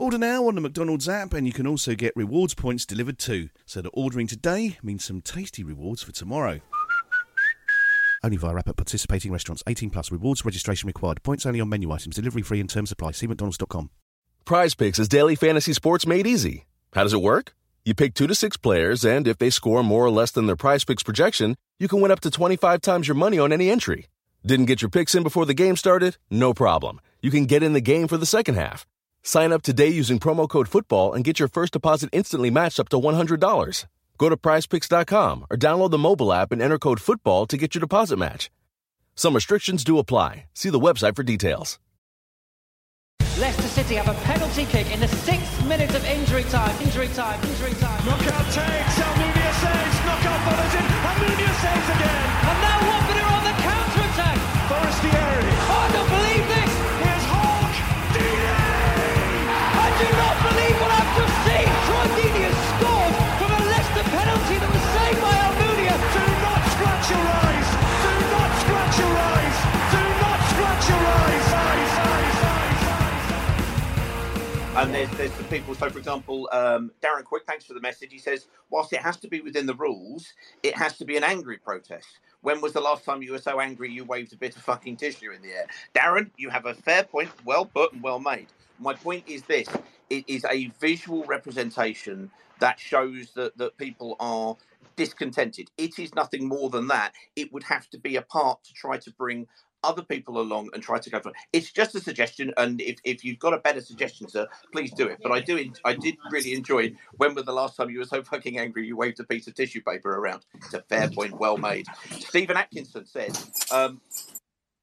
Order now on the McDonald's app, and you can also get rewards points delivered too. So that ordering today means some tasty rewards for tomorrow. Only via app at participating restaurants. 18 plus. Rewards registration required. Points only on menu items. Delivery free and terms apply. See mcdonalds.com. Prize Picks is daily fantasy sports made easy. How does it work? You pick two to six players, and if they score more or less than their Prize Picks projection, you can win up to 25 times your money on any entry. Didn't get your picks in before the game started? No problem. You can get in the game for the second half. Sign up today using promo code FOOTBALL and get your first deposit instantly matched up to $100. Go to prizepicks.com or download the mobile app and enter code FOOTBALL to get your deposit match. Some restrictions do apply. See the website for details. Leicester City have a penalty kick in the sixth minute of injury time. Injury time, injury time. Knockaert takes, Almunia saves, Knockaert follows in, Almunia saves again. And now Watford And there's there's the people. So, for example, um, Darren Quick, thanks for the message. He says, whilst it has to be within the rules, it has to be an angry protest. When was the last time you were so angry you waved a bit of fucking tissue in the air? Darren, you have a fair point, well put and well made. My point is this: it is a visual representation that shows that that people are discontented. It is nothing more than that. It would have to be a part to try to bring other people along and try to go for it. It's just a suggestion, and if, if you've got a better suggestion, sir, please do it. But I do I did really enjoy when was the last time you were so fucking angry you waved a piece of tissue paper around. It's a fair point, well made. Stephen Atkinson said. Um,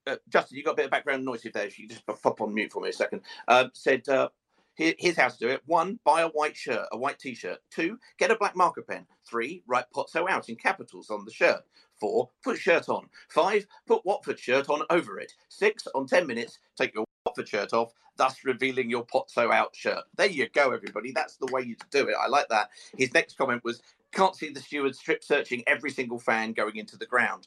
uh, Justin, you got a bit of background noise if there. You just pop on mute for me a second. Um, said, uh, here's how to do it. One, buy a white shirt, a white t-shirt. Two, get a black marker pen. Three, write Pozzo out in capitals on the shirt. Four, put shirt on. Five, put Watford shirt on over it. Six, on 10 minutes, take your Watford shirt off, thus revealing your Pozzo out shirt. There you go, everybody. That's the way you do it. I like that. His next comment was, can't see the steward strip searching every single fan going into the ground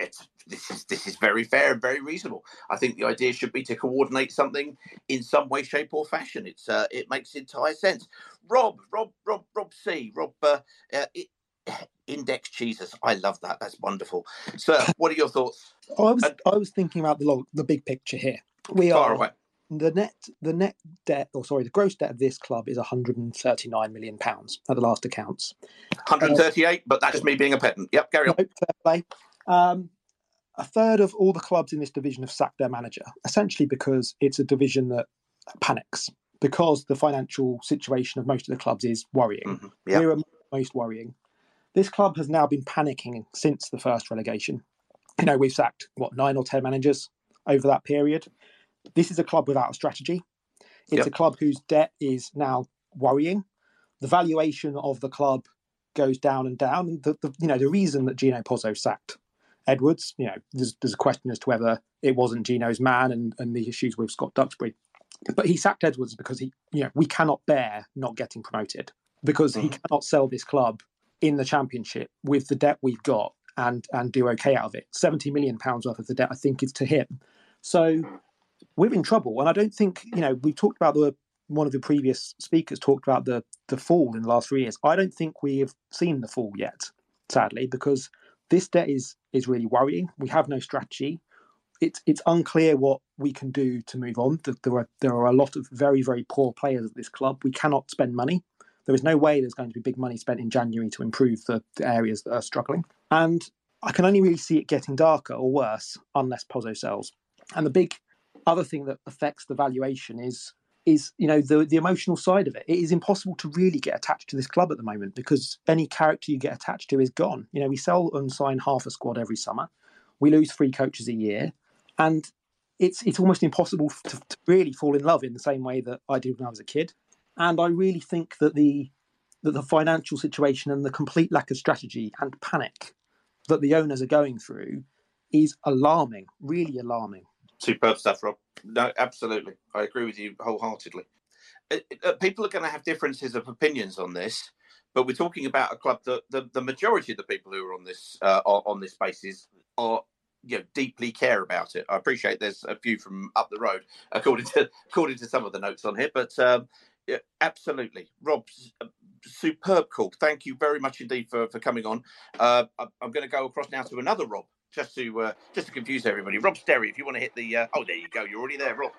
it's this is this is very fair and very reasonable. I think the idea should be to coordinate something in some way, shape, or fashion. It's uh, it makes entire sense. Rob, Rob, Rob, Rob C, Rob, uh, uh, it, Index Jesus, I love that. That's wonderful. So, what are your thoughts? I was And- I was thinking about the long, the big picture here. We Far are away. the net the net debt or sorry the gross debt of this club is 139 million pounds at the last accounts. 138, but that's me being a pedant. Yep, carry on. No. Um, a third of all the clubs in this division have sacked their manager, essentially because it's a division that panics because the financial situation of most of the clubs is worrying. Mhm, Yep. We're most worrying. This club has now been panicking since the first relegation. You know, we've sacked what nine or ten managers over that period. This is a club without a strategy. It's Yep. a club whose debt is now worrying. The valuation of the club goes down and down. And the, the you know the reason that Gino Pozzo sacked Edwards, you know, there's, there's a question as to whether it wasn't Gino's man and, and the issues with Scott Duxbury. But he sacked Edwards because he, you know, we cannot bear not getting promoted because he mm-hmm. cannot sell this club in the championship with the debt we've got and and do okay out of it. Seventy million pounds worth of the debt, I think, is to him. So we're in trouble. And I don't think, you know, we've talked about the one of the previous speakers talked about the the fall in the last three years. I don't think we have seen the fall yet. sadly, because this debt is is really worrying. We have no strategy. It's it's unclear what we can do to move on. There are there are a lot of very very poor players at this club. We cannot spend money. There is no way there's going to be big money spent in January to improve the, the areas that are struggling. And I can only really see it getting darker or worse unless Pozzo sells. And the big other thing that affects the valuation is is you know the the emotional side of it. It is impossible to really get attached to this club at the moment because any character you get attached to is gone. You know, we sell and sign half a squad every summer. We lose three coaches a year, and it's it's almost impossible to, to really fall in love in the same way that I did when I was a kid. And I really think that the that the financial situation and the complete lack of strategy and panic that the owners are going through is alarming, really alarming. Superb stuff, Rob. No, absolutely. I agree with you wholeheartedly. Uh, uh, people are going to have differences of opinions on this, but we're talking about a club that the, the majority of the people who are on this uh, are, on this basis are you know deeply care about it. I appreciate there's a few from up the road, according to according to some of the notes on here, but um, yeah, absolutely, Rob. Uh, superb call. Thank you very much indeed for, for coming on. Uh, I'm going to go across now to another Rob just to uh, just to confuse everybody. Rob Sterry, if you want to hit the uh, oh, there you go, you're already there, Rob.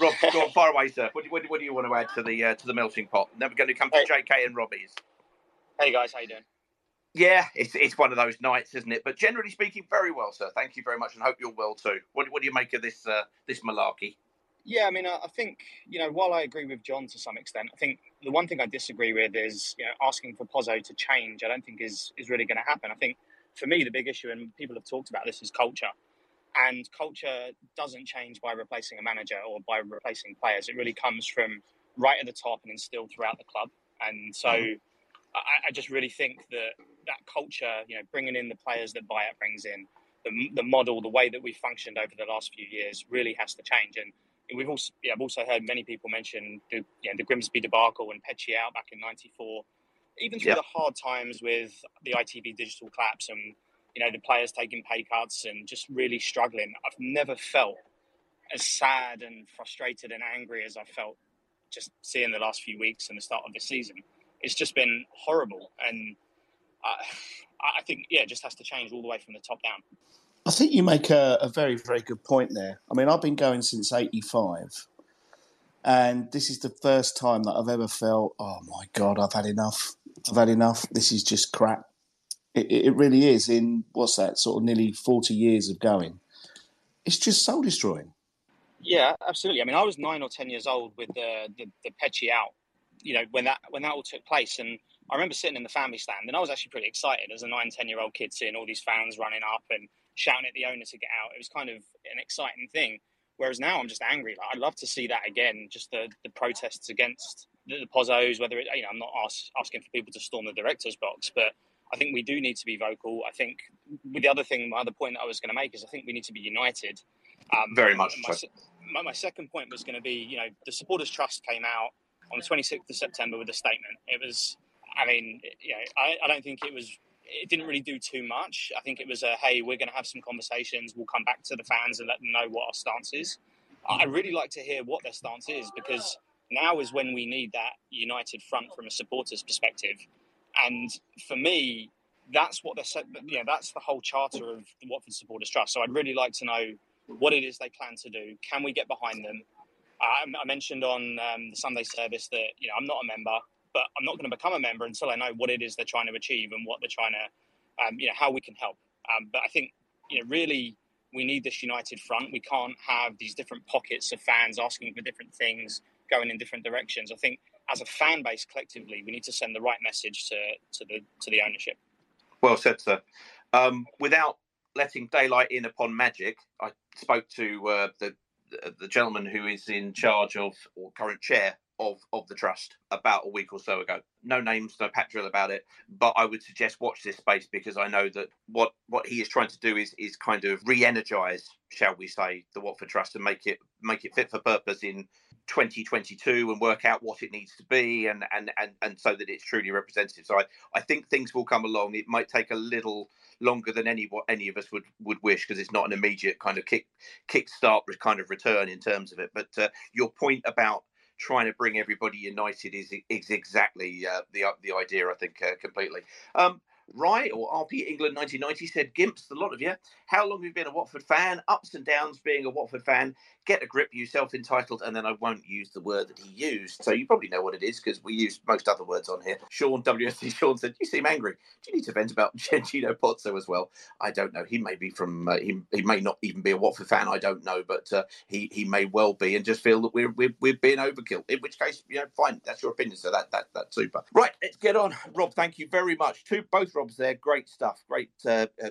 Rob, go on, far away, sir. What, what, what, do you want to add to the uh, to the melting pot? Never going to come to hey. JK and Robbie's. Hey guys, how you doing? Yeah, it's it's one of those nights, isn't it? But generally speaking, very well, sir. Thank you very much, and hope you're well too. What, what do you make of this uh, this malarkey? Yeah, I mean, I think you know, while I agree with John to some extent, I think the one thing I disagree with is you know asking for Pozzo to change. I don't think is is really going to happen. I think for me, the big issue, and people have talked about this, is culture. And culture doesn't change by replacing a manager or by replacing players. It really comes from right at the top and instilled throughout the club. And so mm-hmm. I, I, just really think that that culture, you know, bringing in the players that Bayat brings in, the, the model, the way that we've functioned over the last few years really has to change. And we've also, yeah, I've also heard many people mention the, you know, the Grimsby debacle and Petchey out back in '94 even through the hard times with the ITV digital claps and you know the players taking pay cuts and just really struggling, I've never felt as sad and frustrated and angry as I felt just seeing the last few weeks and the start of the season. It's just been horrible, and I, I think yeah, it just has to change all the way from the top down. I think you make a, a very very good point there. I mean, I've been going since '85. And this is the first time that I've ever felt, oh my God, I've had enough. I've had enough. This is just crap. It, it really is. In what's that sort of nearly forty years of going, it's just soul destroying. Yeah, absolutely. I mean, I was nine or ten years old with the the, the out. You know, when that when that all took place, and I remember sitting in the family stand, and I was actually pretty excited as a nine, ten year old kid, seeing all these fans running up and shouting at the owner to get out. It was kind of an exciting thing. Whereas now I'm just angry. Like, I'd love to see that again. Just the, the protests against the, the Pozzos, whether it, you know, I'm not ask, asking for people to storm the director's box, but I think we do need to be vocal. I think with the other thing, my other point that I was going to make is I think we need to be united. Um, Very much. My, so. my, my, second point was going to be, you know, the Supporters Trust came out on the 26th of September with a statement. It was, I mean, you know, I, I don't think it was it didn't really do too much. I think it was a hey, we're going to have some conversations. We'll come back to the fans and let them know what our stance is. I really like to hear what their stance is because now is when we need that united front from a supporters perspective. And for me, that's what they're you know, that's the whole charter of the Watford Supporters Trust. So I'd really like to know what it is they plan to do. Can we get behind them? Uh, I mentioned on um, the Sunday service that you know I'm not a member, but I'm not going to become a member until I know what it is they're trying to achieve and what they're trying to, um, you know, how we can help. Um, but I think, you know, really we need this united front. We can't have these different pockets of fans asking for different things, going in different directions. I think as a fan base collectively, we need to send the right message to, to the to the ownership. Well said, sir. Um, without letting daylight in upon magic, I spoke to uh, the the gentleman who is in charge of or current chair of of the trust about a week or so ago. No names, no pat about it, but I would suggest watch this space because I know that what what he is trying to do is is kind of re-energize, shall we say, the Watford Trust and make it make it fit for purpose in 2022 and work out what it needs to be and and and, and so that it's truly representative. So I, I think things will come along. It might take a little longer than any what any of us would would wish because it's not an immediate kind of kick kick start kind of return in terms of it. But uh, your point about trying to bring everybody united is is exactly uh, the the idea. I think uh, completely. Um, Rye or RP England 1990 said, Gimps, the lot of you. How long have you been a Watford fan? Ups and downs being a Watford fan. Get a grip, you self entitled, and then I won't use the word that he used. So you probably know what it is because we use most other words on here. Sean WSC Sean said, You seem angry. Do you need to vent about Gino Pozzo as well? I don't know. He may be from, uh, he, he may not even be a Watford fan. I don't know, but uh, he, he may well be and just feel that we're, we're, we're being overkill. In which case, you know, fine. That's your opinion. So that, that that's super. Right, let's get on. Rob, thank you very much. To both Robs there. Great stuff. Great. Uh, uh,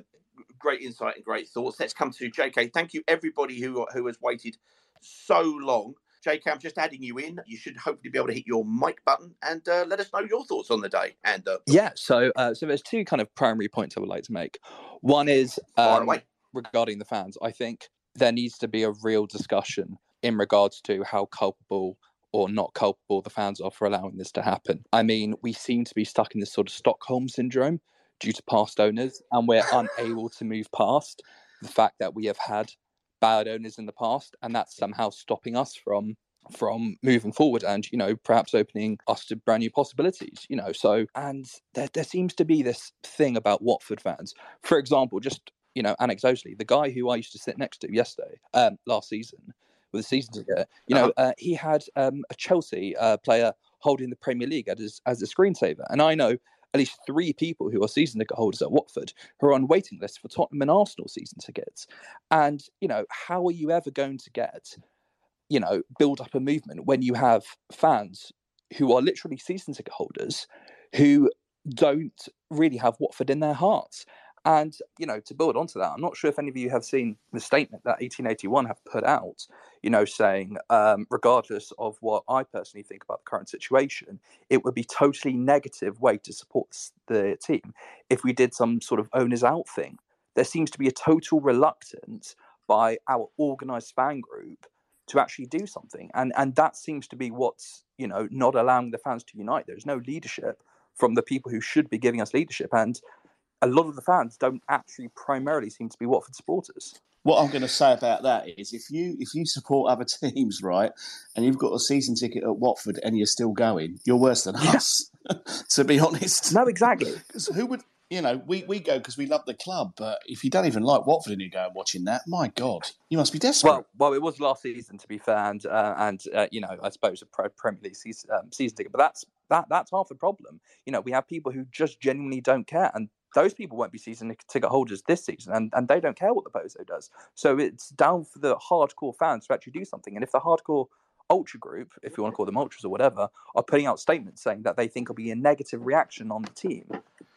great insight and great thoughts. Let's come to JK. Thank you, everybody who who has waited so long. JK, I'm just adding you in. You should hopefully be able to hit your mic button and uh, let us know your thoughts on the day. And uh, yeah, so uh, so there's two kind of primary points I would like to make. One is um, regarding the fans. I think there needs to be a real discussion in regards to how culpable or not culpable the fans are for allowing this to happen. I mean, we seem to be stuck in this sort of Stockholm syndrome due to past owners, and we're unable to move past the fact that we have had bad owners in the past, and that's somehow stopping us from from moving forward and you know perhaps opening us to brand new possibilities you know so and there, there seems to be this thing about watford fans for example just you know anecdotally the guy who i used to sit next to yesterday um last season with a season ticket. You know, uh-huh. uh, he had um, a Chelsea uh, player holding the Premier League as, as a screensaver. And I know at least three people who are season ticket holders at Watford who are on waiting lists for Tottenham and Arsenal season tickets. And, you know, how are you ever going to get, you know, build up a movement when you have fans who are literally season ticket holders who don't really have Watford in their hearts? And, you know, to build onto that, I'm not sure if any of you have seen the statement that 1881 have put out, you know, saying, um, regardless of what I personally think about the current situation, it would be totally negative way to support the team if we did some sort of owners out thing. There seems to be a total reluctance by our organized fan group to actually do something. And and that seems to be what's, you know, not allowing the fans to unite. There's no leadership from the people who should be giving us leadership. And a lot of the fans don't actually primarily seem to be Watford supporters. What I'm going to say about that is, if you if you support other teams, right, and you've got a season ticket at Watford and you're still going, you're worse than yeah. us. to be honest. No, exactly. who would you know, we, we go because we love the club, but if you don't even like Watford and you go watching that, my God, you must be desperate. Well, well, it was last season to be fair, and uh, and uh, you know, I suppose a Premier League season, um, season ticket, but that's that that's half the problem. You know, we have people who just genuinely don't care, and those people won't be season ticket holders this season and, and they don't care what the Bozo does. So it's down for the hardcore fans to actually do something. And if the hardcore ultra group, if you want to call them ultras or whatever, are putting out statements saying that they think it'll be a negative reaction on the team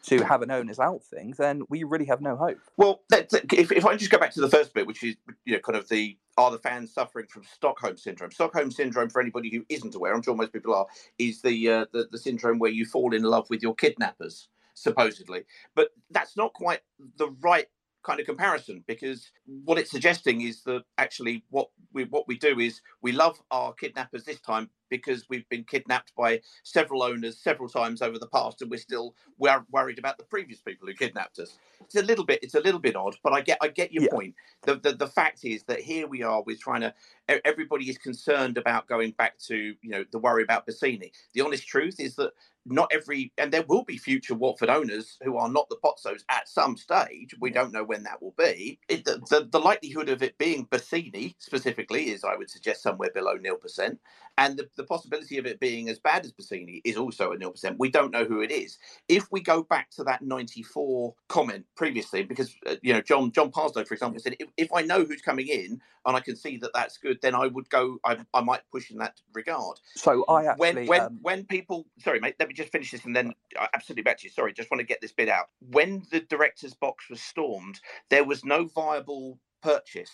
to have an owners out thing, then we really have no hope. Well, if, if I just go back to the first bit, which is you know kind of the are the fans suffering from Stockholm syndrome? Stockholm syndrome, for anybody who isn't aware, I'm sure most people are, is the uh, the, the syndrome where you fall in love with your kidnappers supposedly. But that's not quite the right kind of comparison because what it's suggesting is that actually what we what we do is we love our kidnappers this time because we've been kidnapped by several owners several times over the past and we're still we're worried about the previous people who kidnapped us it's a little bit it's a little bit odd but i get i get your yeah. point the, the the fact is that here we are we're trying to everybody is concerned about going back to you know the worry about Bassini. The honest truth is that not every and there will be future Watford owners who are not the Pozzos at some stage. We don't know when that will be. It, the, the, the likelihood of it being Bassini specifically is, I would suggest, somewhere below nil percent, and the, the possibility of it being as bad as Bassini is also a nil percent. We don't know who it is. If we go back to that ninety four comment previously, because uh, you know John John Parslow, for example, said if, if I know who's coming in and I can see that that's good, then I would go. I, I might push in that regard. So I actually when when um... when people sorry mate, let me just finish this and then absolutely back to you. Sorry, just want to get this bit out. When the director's box was stormed, there was no viable purchase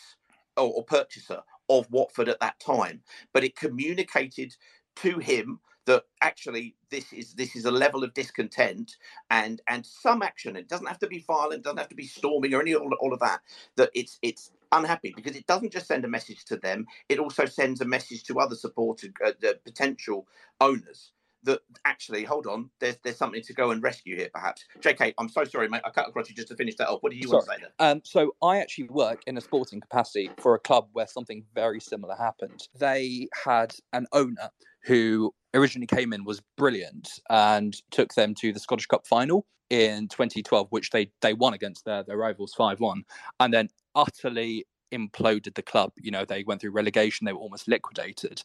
or, or purchaser of Watford at that time, but it communicated to him that actually this is this is a level of discontent and and some action. It doesn't have to be violent doesn't have to be storming or any all, all of that that it's it's unhappy. Because it doesn't just send a message to them it also sends a message to other supported uh, potential owners that actually, hold on, there's there's something to go and rescue here, perhaps. JK, I'm so sorry, mate. I cut across you just to finish that off. What do you sorry. want to say there? Um, so I actually work in a sporting capacity for a club where something very similar happened. They had an owner who originally came in was brilliant and took them to the Scottish Cup final in 2012, which they they won against their their rivals five one, and then utterly imploded the club. You know, they went through relegation, they were almost liquidated,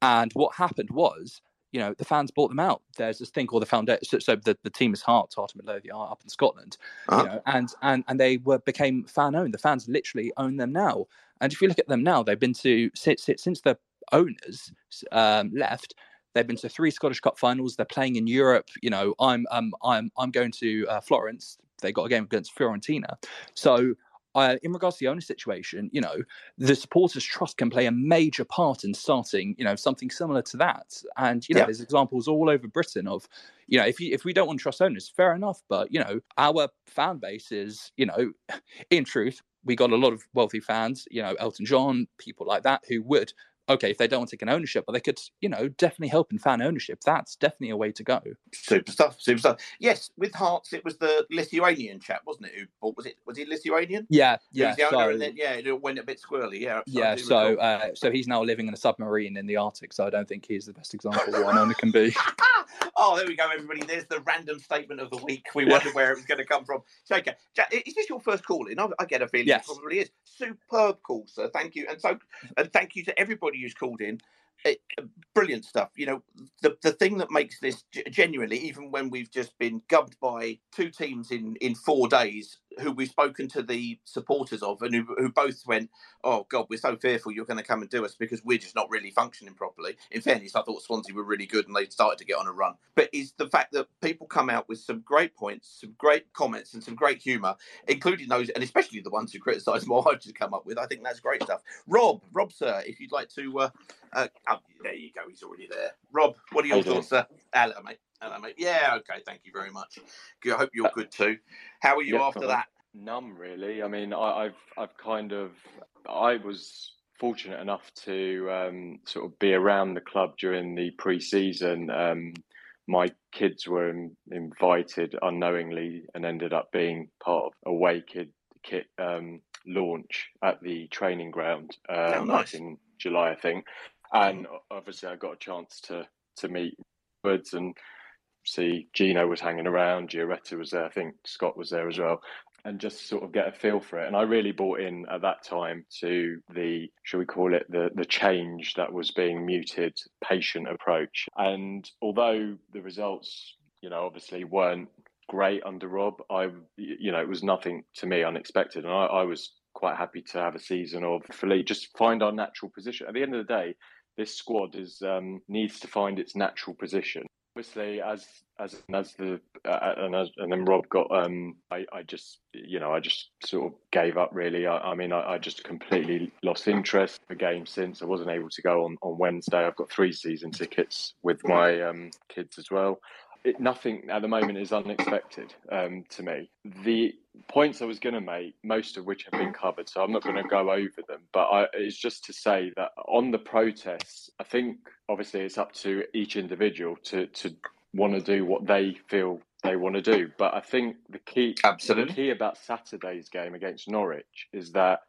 and what happened was. You know, the fans bought them out. There's this thing called the foundation. So, so the, the team is Hearts, Heart of Midlothian up in Scotland. You know, and and and they were became fan owned. The fans literally own them now. And if you look at them now, they've been to since since the owners um, left, they've been to three Scottish Cup finals. They're playing in Europe. You know, I'm um, I'm I'm going to uh, Florence. They got a game against Fiorentina. So. Uh, in regards to the owner situation, you know, the supporters' trust can play a major part in starting, you know, something similar to that. And you know, Yeah. there's examples all over Britain of, you know, if you if we don't want to trust owners, fair enough. But you know, our fan base is, you know, in truth, we got a lot of wealthy fans, you know, Elton John, people like that, who would, okay, if they don't want to take an ownership, but they could, you know, definitely help in fan ownership. That's definitely a way to go. Super stuff, super stuff. Yes, with Hearts, it was the Lithuanian chap, wasn't it? Who bought, was it? Was he Lithuanian? Yeah, yeah. the owner, So, and then yeah, it went a bit squirrely. Yeah, yeah, so uh, so he's now living in a submarine in the Arctic. So I don't think he's the best example of what an owner can be. Oh, there we go, everybody. There's the random statement of the week. We wondered where it was going to come from. Shaker, Jack, is this your first call in? I, I get a feeling Yes. it probably is. Superb call, sir. Thank you, and so and thank you to everybody who's called in. It, brilliant stuff. You know, the the thing that makes this genuinely, even when we've just been gubbed by two teams in in four days, who we've spoken to the supporters of, and who, who both went, "Oh God, we're so fearful you're going to come and do us because we're just not really functioning properly." In fairness, I thought Swansea were really good and they started to get on a run. But is the fact that people come out with some great points, some great comments, and some great humour, including those, and especially the ones who criticise more, I just come up with. I think that's great stuff. Rob, Rob, sir, if you'd like to, uh, uh, oh, there you go. He's already there. Rob, what are your thoughts, sir? Hello, mate. Hello, mate. Yeah, okay. Thank you very much. I hope you're good too. How are you Yeah, after that? Numb, really. I mean, I, I've I've kind of I was fortunate enough to um, sort of be around the club during the pre-season. Um, my kids were in, invited unknowingly and ended up being part of a away kid kit um, launch at the training ground uh, Oh, nice. in July, I think. And obviously, I got a chance to to meet Woods and see Gino was hanging around, Giaretta was there, I think Scott was there as well, and just sort of get a feel for it. And I really bought in at that time to the, shall we call it, the the change that was being muted, patient approach. And although the results, you know, obviously weren't great under Rob, I, you know, it was nothing to me unexpected, and I, I was quite happy to have a season of Philippe just find our natural position. At the end of the day, this squad is um, needs to find its natural position. Obviously, as as as the uh, and as, and then Rob got um, I I just you know I just sort of gave up really. I, I mean I, I just completely lost interest. The game since I wasn't able to go on on Wednesday. I've got three season tickets with my um, kids as well. It, nothing at the moment is unexpected um, to me. The points I was going to make, most of which have been covered, so I'm not going to go over them. But I, it's just to say that on the protests, I think obviously it's up to each individual to to want to do what they feel they want to do. But I think the key, Absolutely. the key about Saturday's game against Norwich is that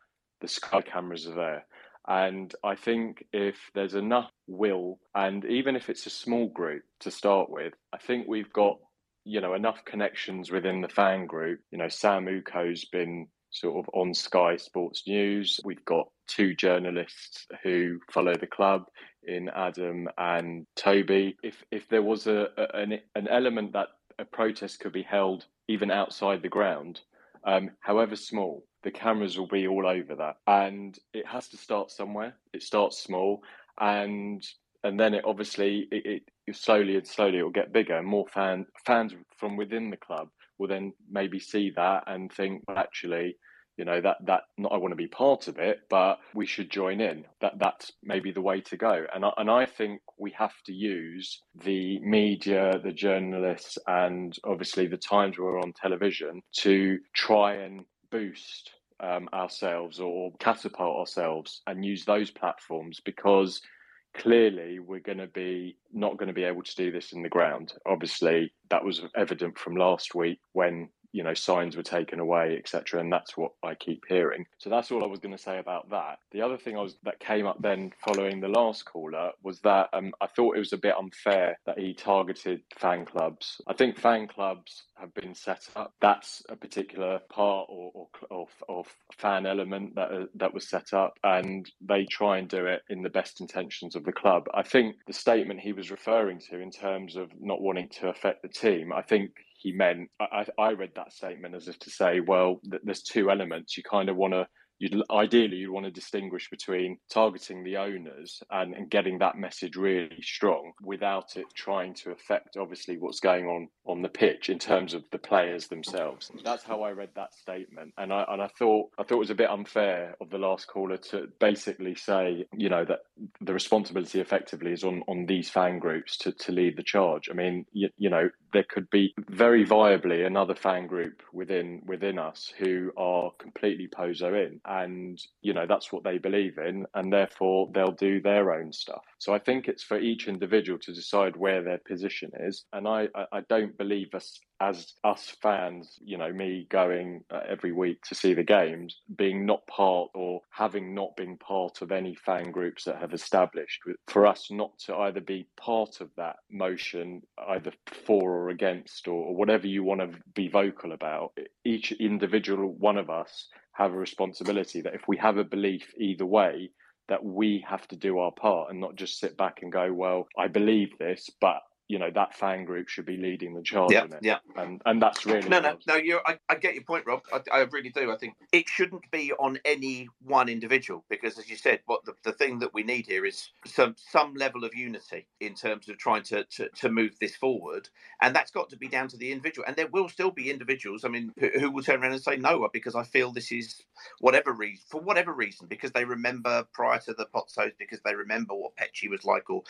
the Sky cameras are there. And I think if there's enough will, and even if it's a small group to start with, I think we've got, you know, enough connections within the fan group. You know, Sam Uko's been sort of on Sky Sports News. We've got two journalists who follow the club in Adam and Toby. If if there was a, a an, an element that a protest could be held even outside the ground, um, however small, the cameras will be all over that, and it has to start somewhere. It starts small, and and then it obviously it, it slowly and slowly it will get bigger. And more fan fans from within the club will then maybe see that and think, well, actually, you know that that not I want to be part of it, but we should join in. That that's maybe the way to go. And I, and I think we have to use the media, the journalists, and obviously the times we're on television to try and boost um, ourselves or catapult ourselves and use those platforms because clearly we're going to be not going to be able to do this in the ground. Obviously that was evident from last week when you know signs were taken away, etc. And that's what I keep hearing. So that's all I was going to say about that. The other thing I was that came up then following the last caller was that um, I thought it was a bit unfair that he targeted fan clubs. I think fan clubs have been set up. That's a particular part or, or, or, or fan element that uh, that was set up, and they try and do it in the best intentions of the club. I think the statement he was referring to in terms of not wanting to affect the team, I think he meant I, I read that statement as if to say, well, th- there's two elements. You kind of want to you'd ideally you'd want to distinguish between targeting the owners and, and getting that message really strong without it trying to affect obviously what's going on on the pitch in terms of the players themselves. That's how I read that statement, and I and I thought I thought it was a bit unfair of the last caller to basically say you know that the responsibility effectively is on on these fan groups to to lead the charge. I mean you, you know there could be very viably another fan group within within us who are completely Pozzo in and you know that's what they believe in and therefore they'll do their own stuff. So i think it's for each individual to decide where their position is. And i i, don't believe us as us fans, you know, me going uh, every week to see the games, being not part or having not been part of any fan groups that have established, for us not to either be part of that motion, either for or against, or, or whatever you want to be vocal about, each individual one of us have a responsibility that if we have a belief either way, that we have to do our part and not just sit back and go, well, I believe this, but you know that fan group should be leading the charge yeah, in it. Yeah, and and that's really no, no, no. You, I, I get your point, Rob. I, I, really do. I think it shouldn't be on any one individual because, as you said, what the, the thing that we need here is some some level of unity in terms of trying to, to to move this forward, and that's got to be down to the individual. And there will still be individuals. I mean, who, who will turn around and say no because I feel this is whatever reason for whatever reason because they remember prior to the Pozzos because they remember what Petchey was like or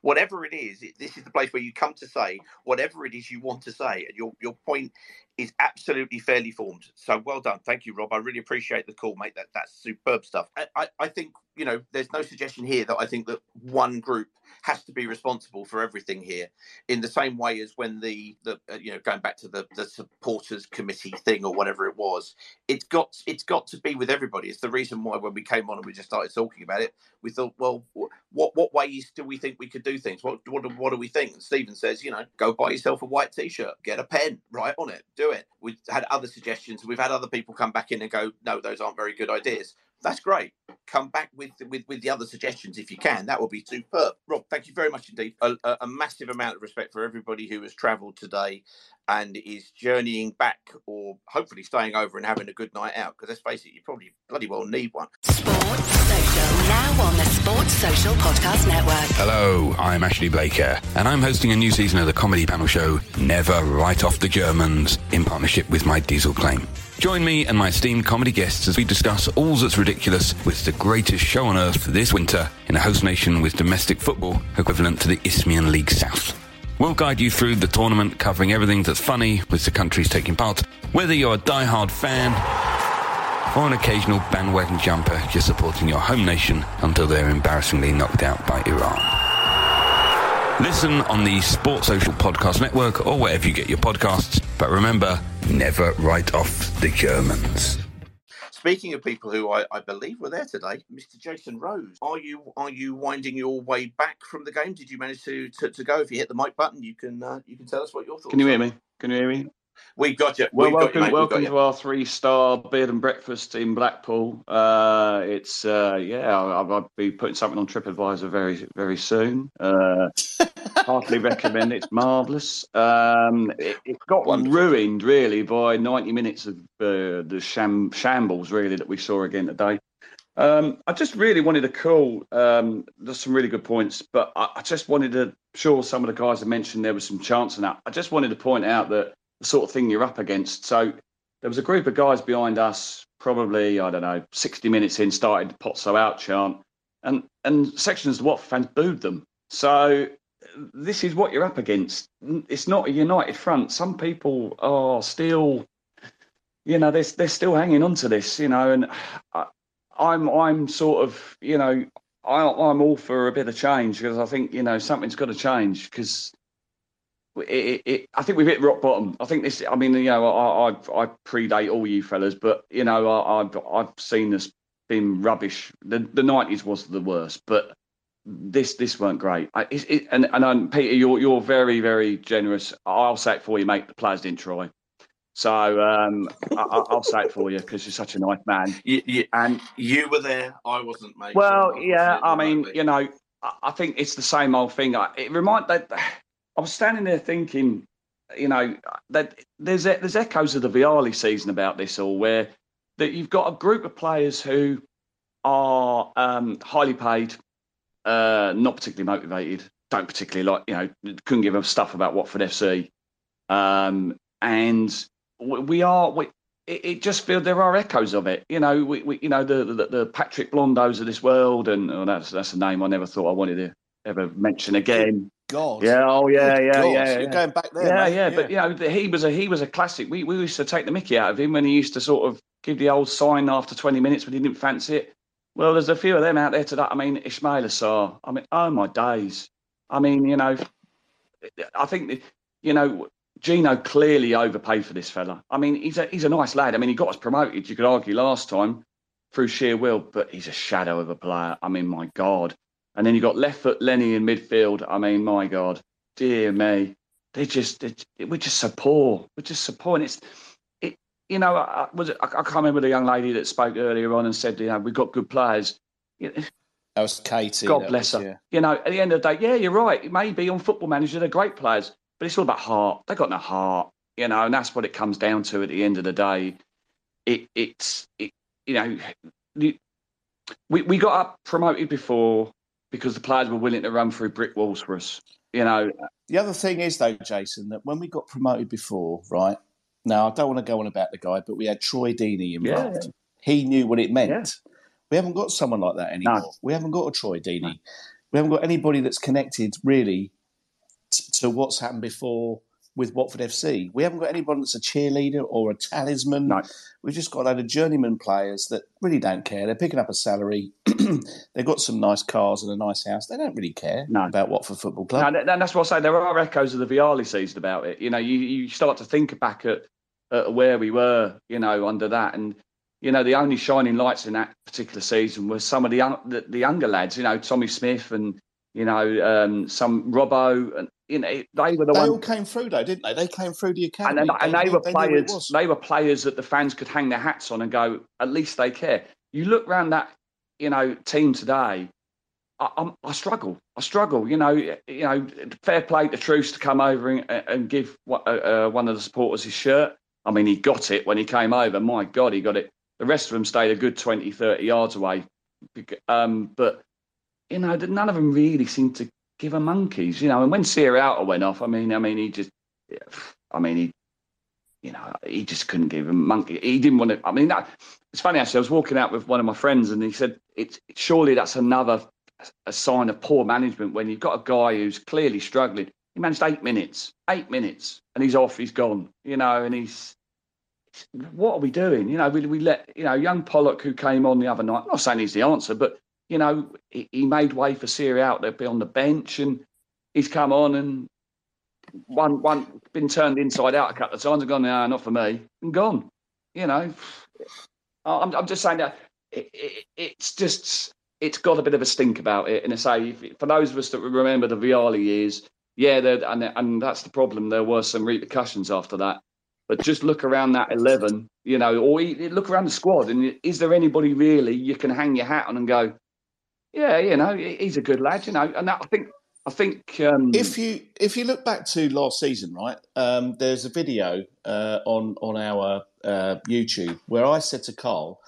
whatever it is. It, this is the place where you come to say whatever it is you want to say, and your your point is absolutely fairly formed. So well done, thank you, Rob. I really appreciate the call, mate. That that's superb stuff. I, I, I think you know there's no suggestion here that I think that one group has to be responsible for everything here in the same way as when the the uh, you know going back to the the supporters committee thing or whatever it was it's got it's got to be with everybody. It's the reason why when we came on and we just started talking about it we thought well what what ways do we think we could do things? What what, what do we think? And Stephen says you know go buy yourself a white t-shirt get a pen write on it do it. We've had other suggestions. We've had other people come back in and go no those aren't very good ideas that's great. Come back with, with with the other suggestions if you can. That would be superb. Rob, thank you very much indeed. A, a, a massive amount of respect for everybody who has travelled today and is journeying back or hopefully staying over and having a good night out. Because let's face it, you probably bloody well need one. Sports now on the Sports Social Podcast Network. Hello, I'm Ashley Blaker, and I'm hosting a new season of the comedy panel show Never Write Off the Germans in partnership with my diesel claim. Join me and my esteemed comedy guests as we discuss all that's ridiculous with the greatest show on earth this winter in a host nation with domestic football equivalent to the Isthmian League South. We'll guide you through the tournament, covering everything that's funny with the countries taking part, whether you're a die-hard fan or an occasional bandwagon jumper just supporting your home nation until they're embarrassingly knocked out by Iran. Listen on the Sports Social Podcast Network or wherever you get your podcasts. But remember, never write off the Germans. Speaking of people who I, I, believe were there today, Mr. Jason Rose, are you are you winding your way back from the game? Did you manage to to, to go? If you hit the mic button, you can uh, you can tell us what your thoughts. Can you hear are. me? Can you hear me? We got you. Well, We've welcome, got you, welcome got to our three-star beard and breakfast in Blackpool. Uh, it's uh, yeah, I'll, I'll, be putting something on TripAdvisor very, very soon. Uh, heartily recommend. It's marvelous. Um, it, it, got Wonderful. ruined really by ninety minutes of uh, the sham, shambles really that we saw again today. Um, I just really wanted to call. Um, there's some really good points, but I, I just wanted to. Sure, some of the guys have mentioned there was some chance in that. I just wanted to point out that the sort of thing you're up against. So there was a group of guys behind us, probably I don't know, 60 minutes in, started the Pozzo out chant, and and sections of the Watford fans booed them. So this is what you're up against. It's not a united front. Some people are still, you know, they're they're still hanging on to this, you know, and I, I'm I'm sort of, you know, I, I'm all for a bit of change because I think you know something's got to change because it, it, I think we've hit rock bottom. I think this. I mean, you know, I, I, I predate all you fellas, but you know, I, I've I've seen this been rubbish. The the nineties was the worst, but this this weren't great. I, it, it, and and um, Peter, you're you're very very generous. I'll say it for you, mate. The players didn't try. So um, I, will say it for you because you're such a nice man. You, you, and you were there, I wasn't, mate. Well, yeah, I mean, you know, I, I think it's the same old thing. I, it remind that I was standing there thinking, you know, that there's there's echoes of the Vialli season about this all, where that you've got a group of players who are um, highly paid, uh, not particularly motivated, don't particularly like, you know, couldn't give a stuff about Watford FC, um, and we are we, it, it, just feels there are echoes of it. You know, we, we you know the, the, the Patrick Blondeaus of this world, and oh, that's that's a name I never thought I wanted to ever mention again. God. Yeah. Oh, yeah, yeah, God. yeah, You're yeah. going back there. Yeah, mate. yeah, But you know, he was a he was a classic. We we used to take the Mickey out of him when he used to sort of give the old sign after twenty minutes when he didn't fancy it. Well, there's a few of them out there today. I mean, Ismaila Sarr. I mean, oh my days. I mean, you know, I think you know Gino clearly overpaid for this fella. I mean, he's a he's a nice lad. I mean, he got us promoted. You could argue last time through sheer will, but he's a shadow of a player. I mean, my God. And then you've got left foot Lenny in midfield. I mean, my God, dear me, they just they, we're just so poor. We're just so poor, and it's it. You know, I, was I, I can't remember the young lady that spoke earlier on and said, you know, we've got good players. That was Katie. God bless was, her. yeah. You know, at the end of the day, yeah, you're right. Maybe on Football Manager, they're great players, but it's all about heart. They've got no heart, you know, and that's what it comes down to at the end of the day. It, it's, it, you know, we we got up promoted before because the players were willing to run through brick walls for us. You know, The other thing is, though, Jason, that when we got promoted before, right? Now, I don't want to go on about the guy, but we had Troy Deeney involved. Yeah. He knew what it meant. We haven't got someone like that anymore. We haven't got a Troy Deeney. We haven't got anybody that's connected really t- to what's happened before with Watford FC. We haven't got anybody that's a cheerleader or a talisman. We've just got a load of journeyman players that really don't care. They're picking up a salary. They've got some nice cars and a nice house. They don't really care about Watford Football Club. And, and that's what I say. There are echoes of the Vialli season about it. You know, you, you start to think back at, at where we were, you know, under that. And, you know, the only shining lights in that particular season were some of the the, the younger lads, you know, Tommy Smith and, you know, um, some Robbo. And, you know, they were the they ones. all came through, though, didn't they? They came through the academy. and, and they, were knew what it players. They were players that the fans could hang their hats on and go. At least they care. You look around that, you know, team today. I, I'm, I struggle. I struggle. You know, you know. Fair play to Truce to come over and, and give one- uh, uh, one of the supporters his shirt. I mean, he got it when he came over. My God, he got it. The rest of them stayed a good 20, 30 yards away. Um, but you know, none of them really seemed to give a monkeys. You know, and when Sierralta went off, I mean, I mean, he just, I mean, he, you know, he just couldn't give a monkey. He didn't want to. I mean, that, it's funny actually. I was walking out with one of my friends, and he said, "It's surely that's another a sign of poor management when you've got a guy who's clearly struggling. He managed eight minutes, eight minutes, and he's off. He's gone. You know, and he's." What are we doing? You know, we, we let you know young Pollock who came on the other night. I'm not saying he's the answer, but you know, he, he made way for Syria out there, be on the bench, and he's come on and one one been turned inside out a couple of times and gone, no, not for me, and gone. You know, I'm, I'm just saying that it, it, it's just it's got a bit of a stink about it. And I say for those of us that remember the Vialli years, yeah, and and that's the problem. There were some repercussions after that. But just look around that eleven, you know, or look around the squad, and is there anybody really you can hang your hat on and go, yeah, you know, he's a good lad, you know, and that, I think I think um, If you if you look back to last season, right? Um, there's a video uh, on on our uh, YouTube where I said to Carl,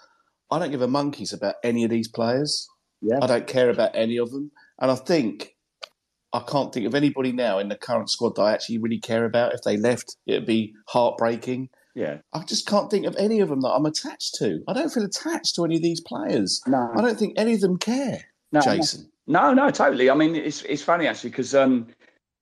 "I don't give a monkeys about any of these players. Yeah. I don't care about any of them." And I think I can't think of anybody now in the current squad that I actually really care about. If they left, it'd be heartbreaking. yeah, I just can't think of any of them that I'm attached to. I don't feel attached to any of these players. No. I don't think any of them care. No, Jason. No, no, totally. I mean, it's it's funny actually because um,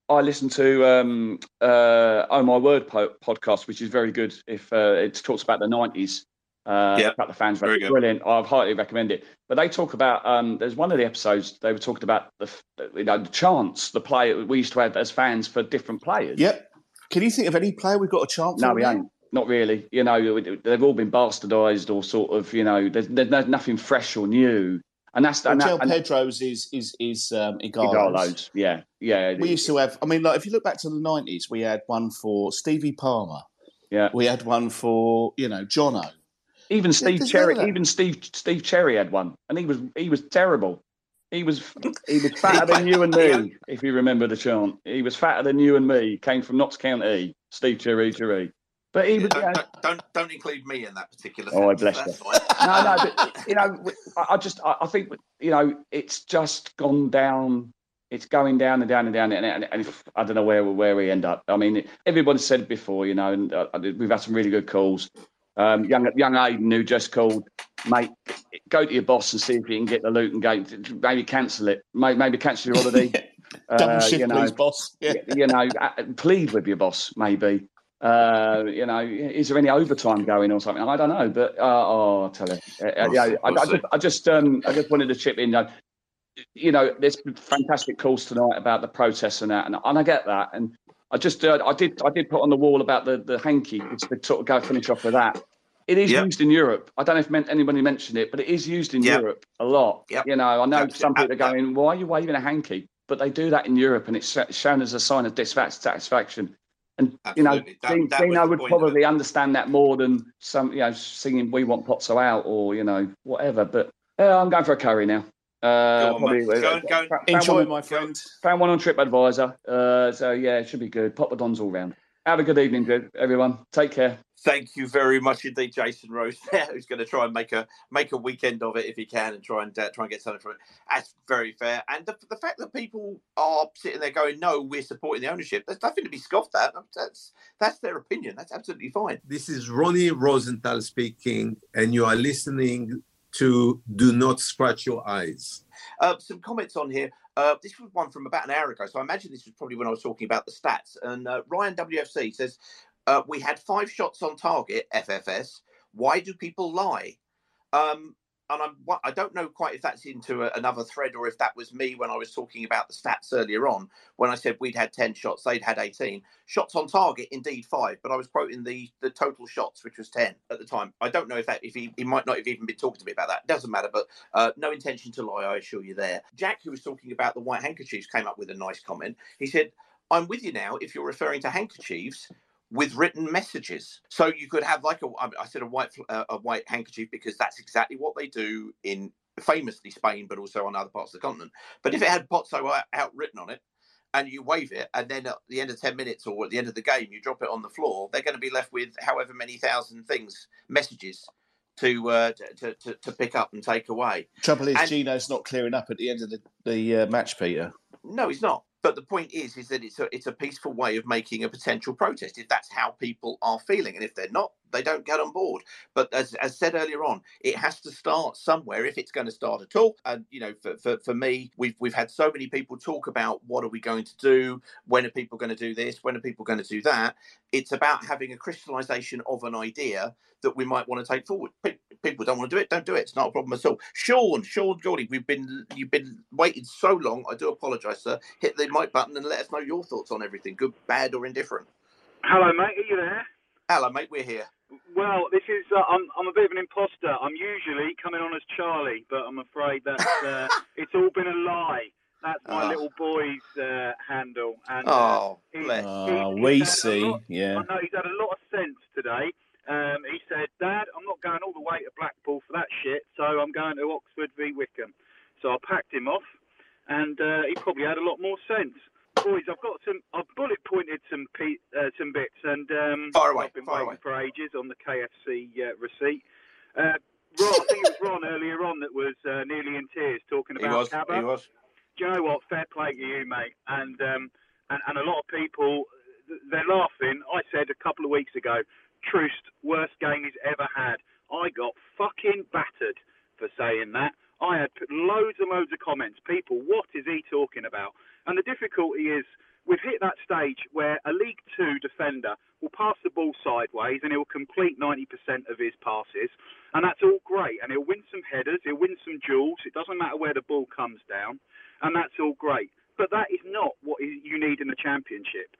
I listen to um, uh, Oh My Word po- podcast, which is very good. If uh, it talks about the nineties, Uh, Yeah, a couple of fans, very brilliant. I highly recommend it. But they talk about um, there's one of the episodes they were talking about the you know the chance the play we used to have as fans for different players. Yep. Can you think of any player we've got a chance? No, we ain't. Not really. You know, they've all been bastardised or sort of. You know, there's, there's nothing fresh or new. And that's Well, and, that, and Pedro's is is is um, Igalos. Yeah, yeah. We used to have. I mean, like if you look back to the nineties, we had one for Stevie Palmer. Yeah. We had one for you know Jono. Even Steve there's Cherry, none of that. even Steve Steve Cherry had one, and he was he was terrible. He was he was fatter than you and me, if you remember the chant. He was fatter than you and me. Came from Notts County, Steve Cherry Cherry. But he was. Don't, don't, don't don't include me in that particular. Oh, I bless you. no, no, but you know, I, I just I, I think you know it's just gone down. It's going down and down and down, and, and, and if, I don't know where where we end up. I mean, everybody said it before, you know, and uh, we've had some really good calls. Um, young young Aiden who just called, mate, go to your boss and see if you can get the Luton game. Maybe cancel it. Maybe, maybe cancel your holiday. Double Uh, shift, you know, please, boss. Yeah. you know, uh, plead with your boss, maybe. Uh, you know, is there any overtime going or something? I don't know, but uh, oh, I'll tell you, uh, uh, We'll yeah, see, I, we'll I just, I just, um, I just wanted to chip in. You know, there's fantastic calls tonight about the protests and that, and, and I get that. And I just, uh, I did, I did put on the wall about the the hanky, just to sort of go finish off with that. It is Yep. used in Europe. I don't know if meant anybody mentioned it, but it is used in Yep. Europe a lot. Yep. You know, I know Absolutely. some people are going, "Why are you waving a hanky?" But they do that in Europe, and it's shown as a sign of dissatisfaction. And you know, Absolutely. That- Dino that was Dino the would probably understand that more than some, you know, singing "We Want Pozzo Out" or you know, whatever. But uh, I'm going for a curry now. Uh, Go on, probably-. Go- go- found Enjoy, one- my friend. Found one on TripAdvisor. Uh, so yeah, it should be good. Pop the dons all round. Have a good evening, everyone. Take care. Thank you very much indeed, Jason Rose, there, who's going to try and make a make a weekend of it if he can, and try and uh, try and get something from it. That's very fair. And the, the fact that people are sitting there going, "No, we're supporting the ownership," there's nothing to be scoffed at. That's that's their opinion. That's absolutely fine. This is Ronnie Rosenthal speaking, and you are listening to Do Not Scratch Your Eyes. Uh, some comments on here. Uh, this was one from about an hour ago, so I imagine this was probably when I was talking about the stats. And uh, Ryan WFC says uh, we had five shots on target. FFS. Why do people lie? Um, and I'm, I don't know quite if that's into a, another thread or if that was me when I was talking about the stats earlier on when I said we'd had 10 shots, they'd had 18. Shots on target, indeed five, but I was quoting the the total shots, which was 10 at the time. I don't know if that if he, he might not have even been talking to me about that. Doesn't matter, but uh, no intention to lie, I assure you there. Jack, who was talking about the white handkerchiefs, came up with a nice comment. He said, I'm with you now if you're referring to handkerchiefs with written messages. So you could have like a I said a white uh, a white handkerchief because that's exactly what they do in famously Spain, but also on other parts of the continent. But if it had Pozzo out, out written on it, and you wave it, and then at the end of ten minutes or at the end of the game you drop it on the floor, they're going to be left with however many thousand things, messages to uh, to, to to pick up and take away. Trouble is, And- Gino's not clearing up at the end of the, the uh, match, Peter. No, he's not. But the point is, is that it's a it's a peaceful way of making a potential protest. If that's how people are feeling, and if they're not, they don't get on board. But as as said earlier on, it has to start somewhere if it's going to start at all. And you know, for, for for me, we've we've had so many people talk about what are we going to do, when are people going to do this, when are people going to do that. It's about having a crystallization of an idea that we might want to take forward. People don't want to do it, don't do it. It's not a problem at all. Sean, Sean Geordie, we've been you've been waiting so long. I do apologise, sir. Hit the mic button and let us know your thoughts on everything, good, bad, or indifferent. Hello, mate. Are you there? Hello, mate. We're here. Well, this is. Uh, I'm. I'm a bit of an imposter. I'm usually coming on as Charlie, but I'm afraid that uh, it's all been a lie. That's my Ah. little boy's uh, handle. And, Oh, uh, he- bless. Oh, he- we he's had a see, lot- yeah. I know he's had a lot of sense today. Um, he said, "Dad, I'm not going all the way to Blackpool for that shit, so I'm going to Oxford v Wycombe." So I packed him off, and uh, he probably had a lot more sense. Boys, I've got some. I've bullet pointed some pe- uh, some bits, and um, Fire away, I've been fire waiting for ages on the KFC uh, receipt. Uh, Ron, I think it was Ron earlier on that was uh, nearly in tears talking He about was. Cabba. He was. Do you know what? Fair play to you, mate. And um, and, and a lot of people, they're laughing. I said a couple of weeks ago, Troost, worst game he's ever had. I got fucking battered for saying that. I had put loads and loads of comments. People, what is he talking about? And the difficulty is, we've hit that stage where a League Two defender will pass the ball sideways and he'll complete 90% of his passes. and that's all great. And he'll win some headers, he'll win some duels. It doesn't matter where the ball comes down, and that's all great. But that is not what you need in the championship.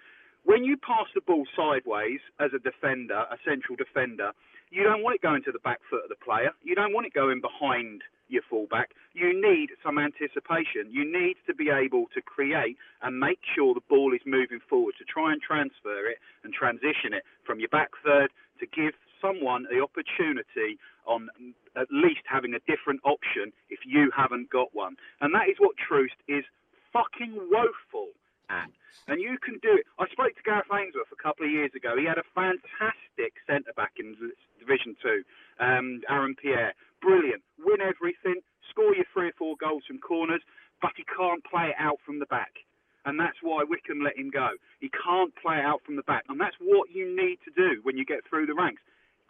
When you pass the ball sideways as a defender, a central defender, you don't want it going to the back foot of the player. You don't want it going behind your fullback. You need some anticipation. You need to be able to create and make sure the ball is moving forward to try and transfer it and transition it from your back third to give someone the opportunity on at least having a different option if you haven't got one. And that is what Troost is fucking woeful at. And you can do it. I spoke to Gareth Ainsworth a couple of years ago. He had a fantastic centre back in Division Two, um, Aaron Pierre. Brilliant. Win everything, score your three or four goals from corners, but he can't play it out from the back. And that's why Wycombe let him go. He can't play it out from the back. And that's what you need to do when you get through the ranks.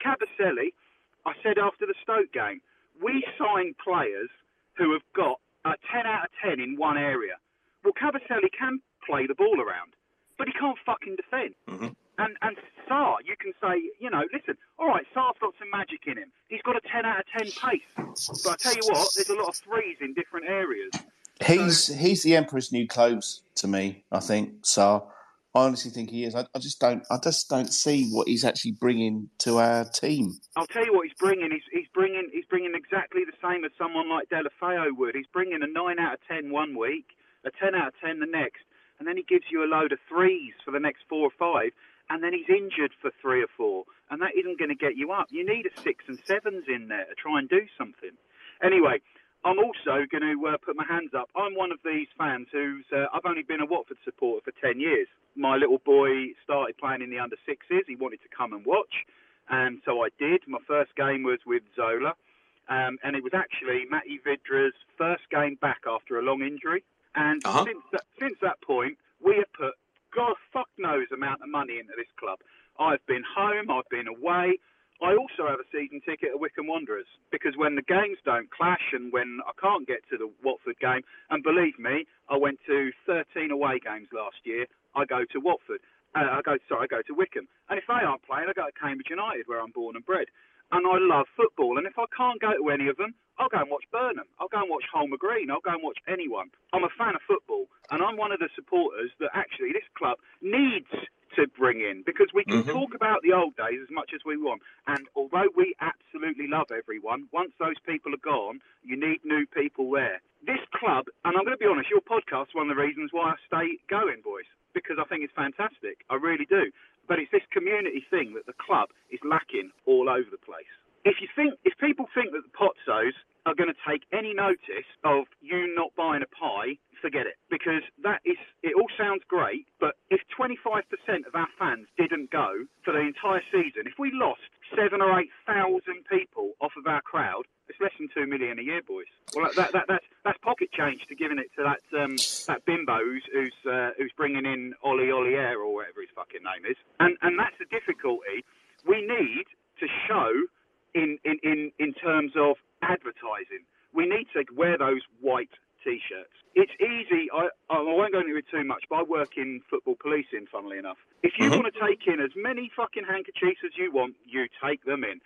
Kabasele, I said after the Stoke game, we sign players who have got a 10 out of 10 in one area. Well, Kabasele can play the ball around, but he can't fucking defend. Mm-hmm. And and Sarr, you can say, you know, listen, all right, Sarr's got some magic in him. He's got a 10 out of 10 pace. But I tell you what, there's a lot of threes in different areas. He's he's the emperor's new clothes to me. I think so. I honestly think he is. I, I just don't. I just don't see what he's actually bringing to our team. I'll tell you what he's bringing. He's, he's bringing he's bringing exactly the same as someone like Deulofeu would. He's bringing a nine out of ten one week, a ten out of ten the next, and then he gives you a load of threes for the next four or five, and then he's injured for three or four, and that isn't going to get you up. You need a six and sevens in there to try and do something. Anyway, I'm also going to uh, put my hands up. I'm one of these fans who's uh, I've only been a Watford supporter for ten years. My little boy started playing in the under sixes. He wanted to come and watch, and so I did. My first game was with Zola, um, and it was actually Matty Vydra's first game back after a long injury. And Uh-huh. since that, since that point, we have put God fuck knows amount of money into this club. I've been home, I've been away. I also have a season ticket at Wycombe Wanderers because when the games don't clash and when I can't get to the Watford game, and believe me, I went to 13 away games last year. I go to Watford. Uh, I go sorry, I go to Wycombe. And if they aren't playing, I go to Cambridge United, where I'm born and bred. And I love football. And if I can't go to any of them, I'll go and watch Burnham. I'll go and watch Holmer Green. I'll go and watch anyone. I'm a fan of football, and I'm one of the supporters that actually this club needs to bring in because we can Mhm. talk about the old days as much as we want. And although we absolutely love everyone, once those people are gone, you need new people there. This club, and I'm going to be honest, your podcast's one of the reasons why I stay going, boys, because I think it's fantastic. I really do. But it's this community thing that the club is lacking all over the place. If you think, if people think that the Pozzos are going to take any notice of you not buying a pie, forget it. Because that is, it all sounds great, but if 25% of our fans didn't go for the entire season, if we lost seven or eight thousand people off of our crowd, it's less than two million a year, boys. Well, that, that, that's that's pocket change to giving it to that um, that bimbo who's who's, uh, who's bringing in Ollie Ollier or whatever his fucking name is, and and that's the difficulty. We need to show in in in, in terms of advertising. We need to wear those white t-shirts. It's easy. I, I won't go into it too much, but I work in football policing, funnily enough. If you Mhm. want to take in as many fucking handkerchiefs as you want, you take them in.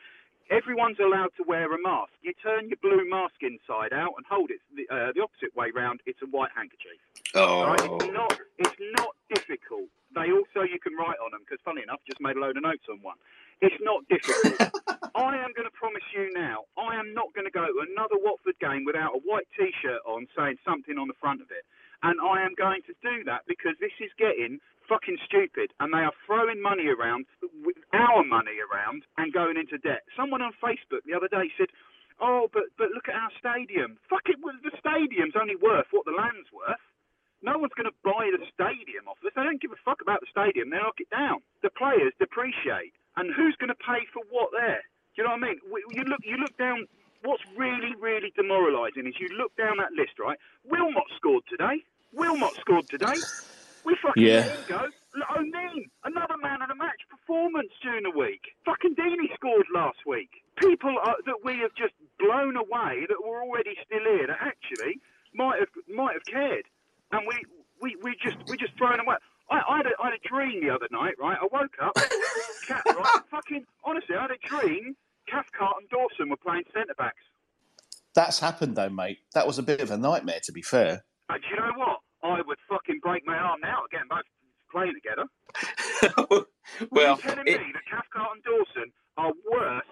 Everyone's allowed to wear a mask. You turn your blue mask inside out and hold it the, uh, the opposite way round. It's a white handkerchief. All right? It's not. It's not difficult. They also you can write on them because, funny enough, just made a load of notes on one. It's not difficult. I am going to promise you now. I am not going to go to another Watford game without a white T-shirt on saying something on the front of it. And I am going to do that because this is getting fucking stupid, and they are throwing money around, our money around, and going into debt. Someone on Facebook the other day said, "Oh, but but look at our stadium. Fuck it, the stadium's only worth what the land's worth." No one's going to buy the stadium off us. They don't give a fuck about the stadium. They knock it down. The players depreciate, and who's going to pay for what there? Do you know what I mean? You look, you look down. What's really, really demoralising is you look down that list, right? Wilmot scored today. Wilmot scored today. We fucking Yeah. let him go. L- O'Neill, another man of the match performance during the week. Fucking Deeney scored last week. People are, that we have just blown away that were already still here that actually might have might have cared, and we we, we just we just thrown away. I, I, had a, I had a dream the other night, right? I woke up, cat, right? Fucking honestly, I had a dream Cathcart and Dawson were playing centre backs. That's happened though, mate. That was a bit of a nightmare, to be fair. And do you know what? I would fucking break my arm now again both playing together. well, Are you telling me that Cathcart and Dawson are worse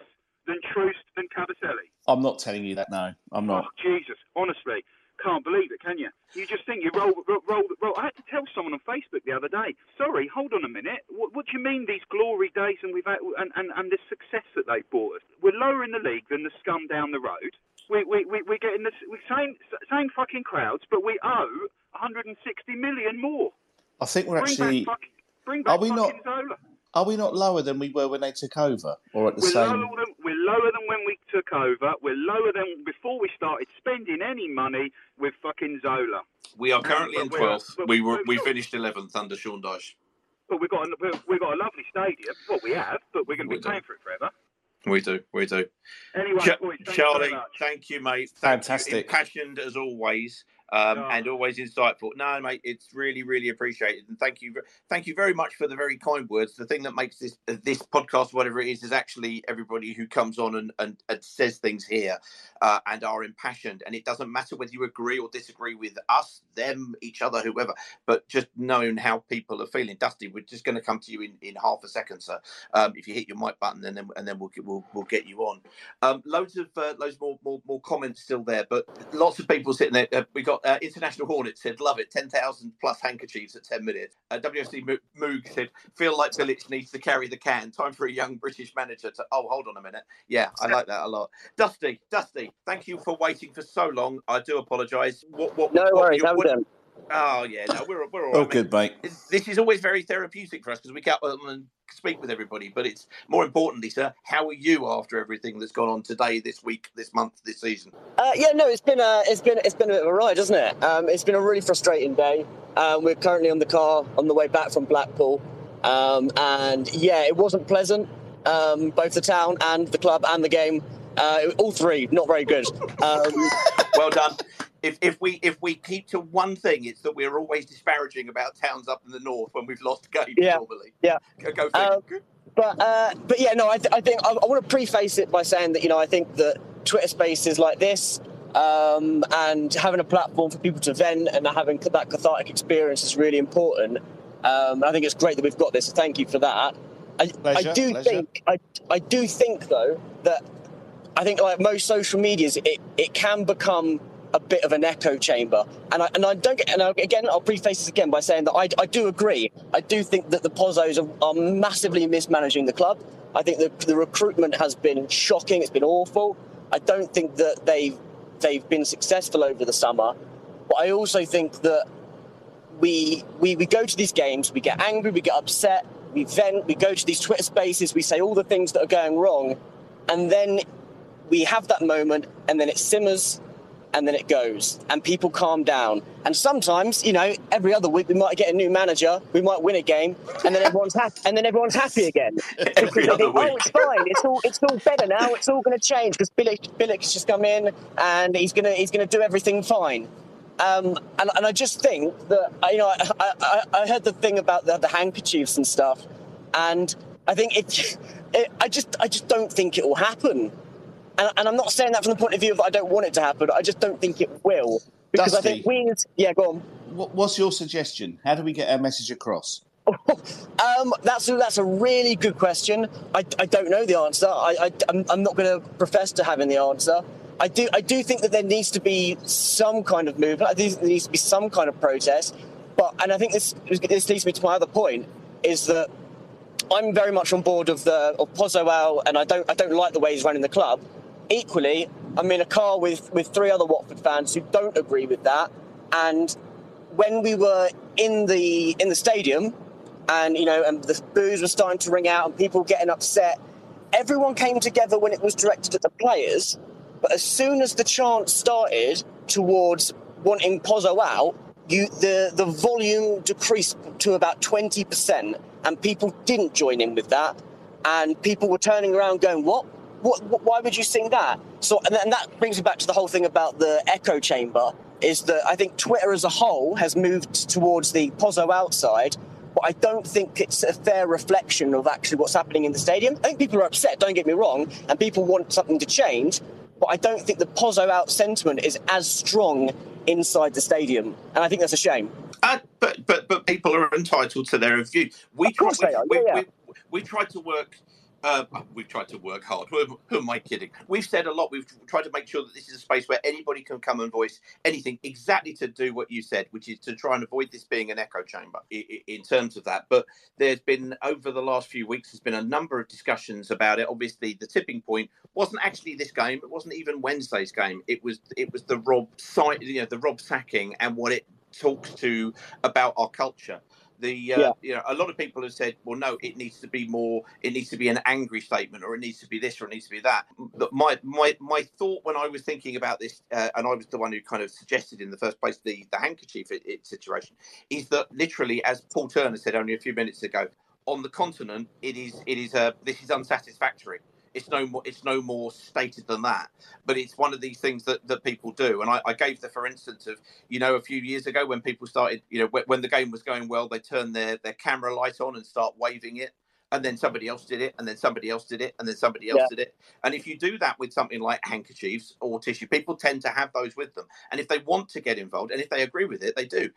than Troost and Kabasele? I'm not telling you that. No, I'm not. Oh, Jesus, honestly, can't believe it, can you? You just think you roll, roll, roll, roll. I had to tell someone on Facebook the other day. Sorry, hold on a minute. What, what do you mean these glory days and we've had, and, and, and this success that they've brought us? We're lower in the league than the scum down the road. We we we we're getting the we same same fucking crowds, but we owe 160 million more. I think we're bring actually. back fucking, bring back Are we not? Zola. Are we not lower than we were when they took over, or at the We're same? lower, than, we're lower than when we took over. We're lower than before we started spending any money with fucking Zola. We are currently in 12th. We were we're we not. finished 11th under Sean Dyche. But we've got a, we've got a lovely stadium. Well, we have, but we're going to be paying for it forever. We do, we do. Anyway, Ch- boys, thank you Charlie, very much. thank you, mate. Thank you. Fantastic. Impassioned as always. Um, Oh. and always insightful. No, mate, it's really, really appreciated, and thank you, thank you very much for the very kind words. The thing that makes this uh, this podcast, whatever it is, is actually everybody who comes on and, and, and says things here uh, and are impassioned. And it doesn't matter whether you agree or disagree with us, them, each other, whoever, but just knowing how people are feeling. Dusty, we're just going to come to you in, in half a second, sir. Um, if you hit your mic button, and then and then we'll get, we'll, we'll get you on. Um, loads of uh, loads more, more more comments still there, but lots of people sitting there. Uh, we got uh, International Hornet said, "Love it, ten thousand plus handkerchiefs at ten minutes." Uh, WFC Mo- Moog said, "Feel like Bilic needs to carry the can. Time for a young British manager to." Oh, hold on a minute. Yeah, I like that a lot. Dusty, Dusty, thank you for waiting for so long. I do apologise. What, what, No what- worries, what-? Oh yeah, no, we're we're all Oh, right, mate good, mate. this is always very therapeutic for us because we get on and speak with everybody. But it's more importantly, sir, how are you after everything that's gone on today, this week, this month, this season? Uh, yeah, no, it's been a, it's been it's been a bit of a ride, hasn't it? Um, it's been a really frustrating day. Um, we're currently on the car on the way back from Blackpool, um, and yeah, it wasn't pleasant. Um, both the town and the club and the game, uh, all three not very good. Um, well done. If, if we if we keep to one thing, it's that we're always disparaging about towns up in the north when we've lost games Yeah. normally. Yeah. Go, go Um, figure. but uh, but yeah, no, I, th- I think I, I want to preface it by saying that you know I think that Twitter Spaces like this um, and having a platform for people to vent and having that cathartic experience is really important. Um, and I think it's great that we've got this. So thank you for that. I, Pleasure, I do pleasure. think I, I do think though that I think like most social medias, it, it can become a bit of an echo chamber. And I, and I don't get, and I, again, I'll preface this again by saying that I, I do agree. I do think that the Pozzos are, are massively mismanaging the club. I think the, the recruitment has been shocking. It's been awful. I don't think that they've, they've been successful over the summer. But I also think that we, we, we go to these games, we get angry, we get upset, we vent, we go to these Twitter spaces, we say all the things that are going wrong, and then we have that moment, and then it simmers, and then it goes, and people calm down. And sometimes, you know, every other week we might get a new manager, we might win a game, and then everyone's happy, and then everyone's happy again. Because other think, oh, it's fine, it's all it's all better now, it's all going to change because Bilic Bilic's just come in and he's gonna he's gonna do everything fine. Um, and, and I just think that you know I, I, I- I heard the thing about the, the handkerchiefs and stuff, and I think it, it I just I just don't think it will happen. And, and I'm not saying that from the point of view of I don't want it to happen. I just don't think it will because I think Dusty. we yeah go on. What, what's your suggestion? How do we get our message across? Um, that's a, that's a really good question. I, I don't know the answer. I, I I'm, I'm not going to profess to having the answer. I do I do think that there needs to be some kind of movement. I think there needs to be some kind of protest. But and I think this this leads me to my other point is that I'm very much on board of the of Pozzo out, and I don't I don't like the way he's running the club. Equally, I'm in a car with with three other Watford fans who don't agree with that. And when we were in the in the stadium, and you know, and the boos were starting to ring out, and people getting upset. Everyone came together when it was directed at the players, but as soon as the chant started towards wanting Pozzo out, you the the volume decreased to about twenty percent, and people didn't join in with that, and people were turning around going, "What? What? why would you sing that?" So, and, and that brings me back to the whole thing about the echo chamber. Is that I think Twitter as a whole has moved towards the Pozzo outside, but I don't think it's a fair reflection of actually what's happening in the stadium. I think people are upset, don't get me wrong, and people want something to change, but I don't think the Pozzo out sentiment is as strong inside the stadium, and I think that's a shame. Uh, but but but people are entitled to their view. We Of course try, they are, we, yeah, we, we, we tried to work. Uh, we've tried to work hard. Who, who am I kidding? We've said a lot. We've tried to make sure that this is a space where anybody can come and voice anything, exactly to do what you said, which is to try and avoid this being an echo chamber i- i- in terms of that. But there's been over the last few weeks, there's been a number of discussions about it. Obviously, the tipping point wasn't actually this game. It wasn't even Wednesday's game. It was it was the Rob site, you know, the Rob sacking and what it talks to about our culture. The uh, Yeah. you know a lot of people have said, well, no, it needs to be more. It needs to be an angry statement, or it needs to be this, or it needs to be that. But my my my thought when I was thinking about this, uh, and I was the one who kind of suggested in the first place the the handkerchief it, it situation, is that literally, as Paul Turner said only a few minutes ago, on the continent, it is it is a this is unsatisfactory. It's no more. It's no more stated than that. But it's one of these things that, that people do. And I, I gave the for instance of you know a few years ago when people started you know when, when the game was going well, they turn their their camera light on and start waving it. And then somebody else did it, and then somebody else did it, and then somebody else Yeah. did it. And if you do that with something like handkerchiefs or tissue, people tend to have those with them. And if they want to get involved, and if they agree with it, they do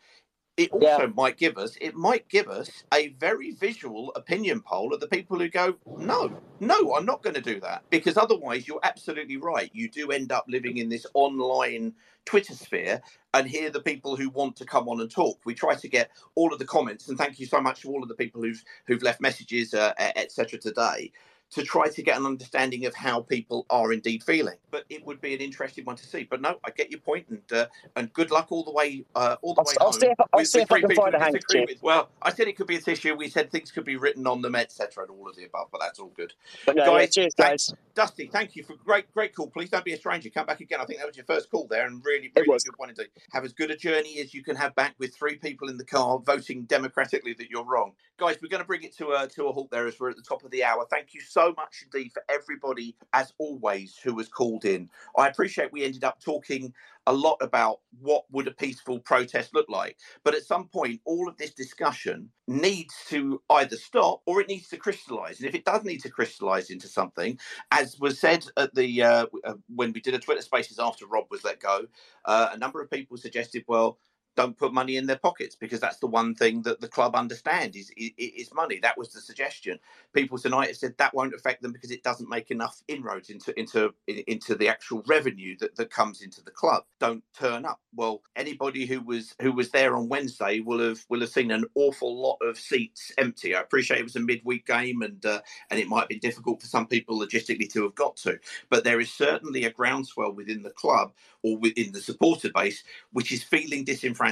it also might give us it might give us a very visual opinion poll of the people who go no no i'm not going to do that because otherwise you're absolutely right. You do end up living in this online twitter sphere and hear the people who want to come on and talk. We try to get all of the comments and thank you so much to all of the people who've who've left messages uh, etc today to try to get an understanding of how people are indeed feeling. But it would be an interesting one to see. But no, I get your point, and uh, and good luck all the way uh, all the I'll, way I'll home. see if, I'll see if I three can people find a disagree handkerchief. with- Well, I said it could be a tissue. We said things could be written on them, etc., and all of the above. But that's all good. But no, yeah, cheers, guys. Dusty, thank you for great, great call. Please don't be a stranger. Come back again. I think that was your first call there, and really, really good one indeed. Have as good a journey as you can have back with three people in the car voting democratically that you're wrong, guys. We're going to bring it to a to a halt there as we're at the top of the hour. Thank you so much indeed for everybody, as always, who was called in. I appreciate we ended up talking a lot about what would a peaceful protest look like. But at some point, all of this discussion needs to either stop or it needs to crystallize. And if it does need to crystallize into something, as was said at the uh, uh, when we did a Twitter Spaces after Rob was let go, uh, a number of people suggested, well. Don't put money in their pockets because that's the one thing that the club understand is, is is money. That was the suggestion. People tonight have said that won't affect them because it doesn't make enough inroads into into into the actual revenue that, that comes into the club. Don't turn up. Well, anybody who was who was there on Wednesday will have will have seen an awful lot of seats empty. I appreciate it was a midweek game and uh, and it might be difficult for some people logistically to have got to, but there is certainly a groundswell within the club or within the supporter base which is feeling disenfranchised.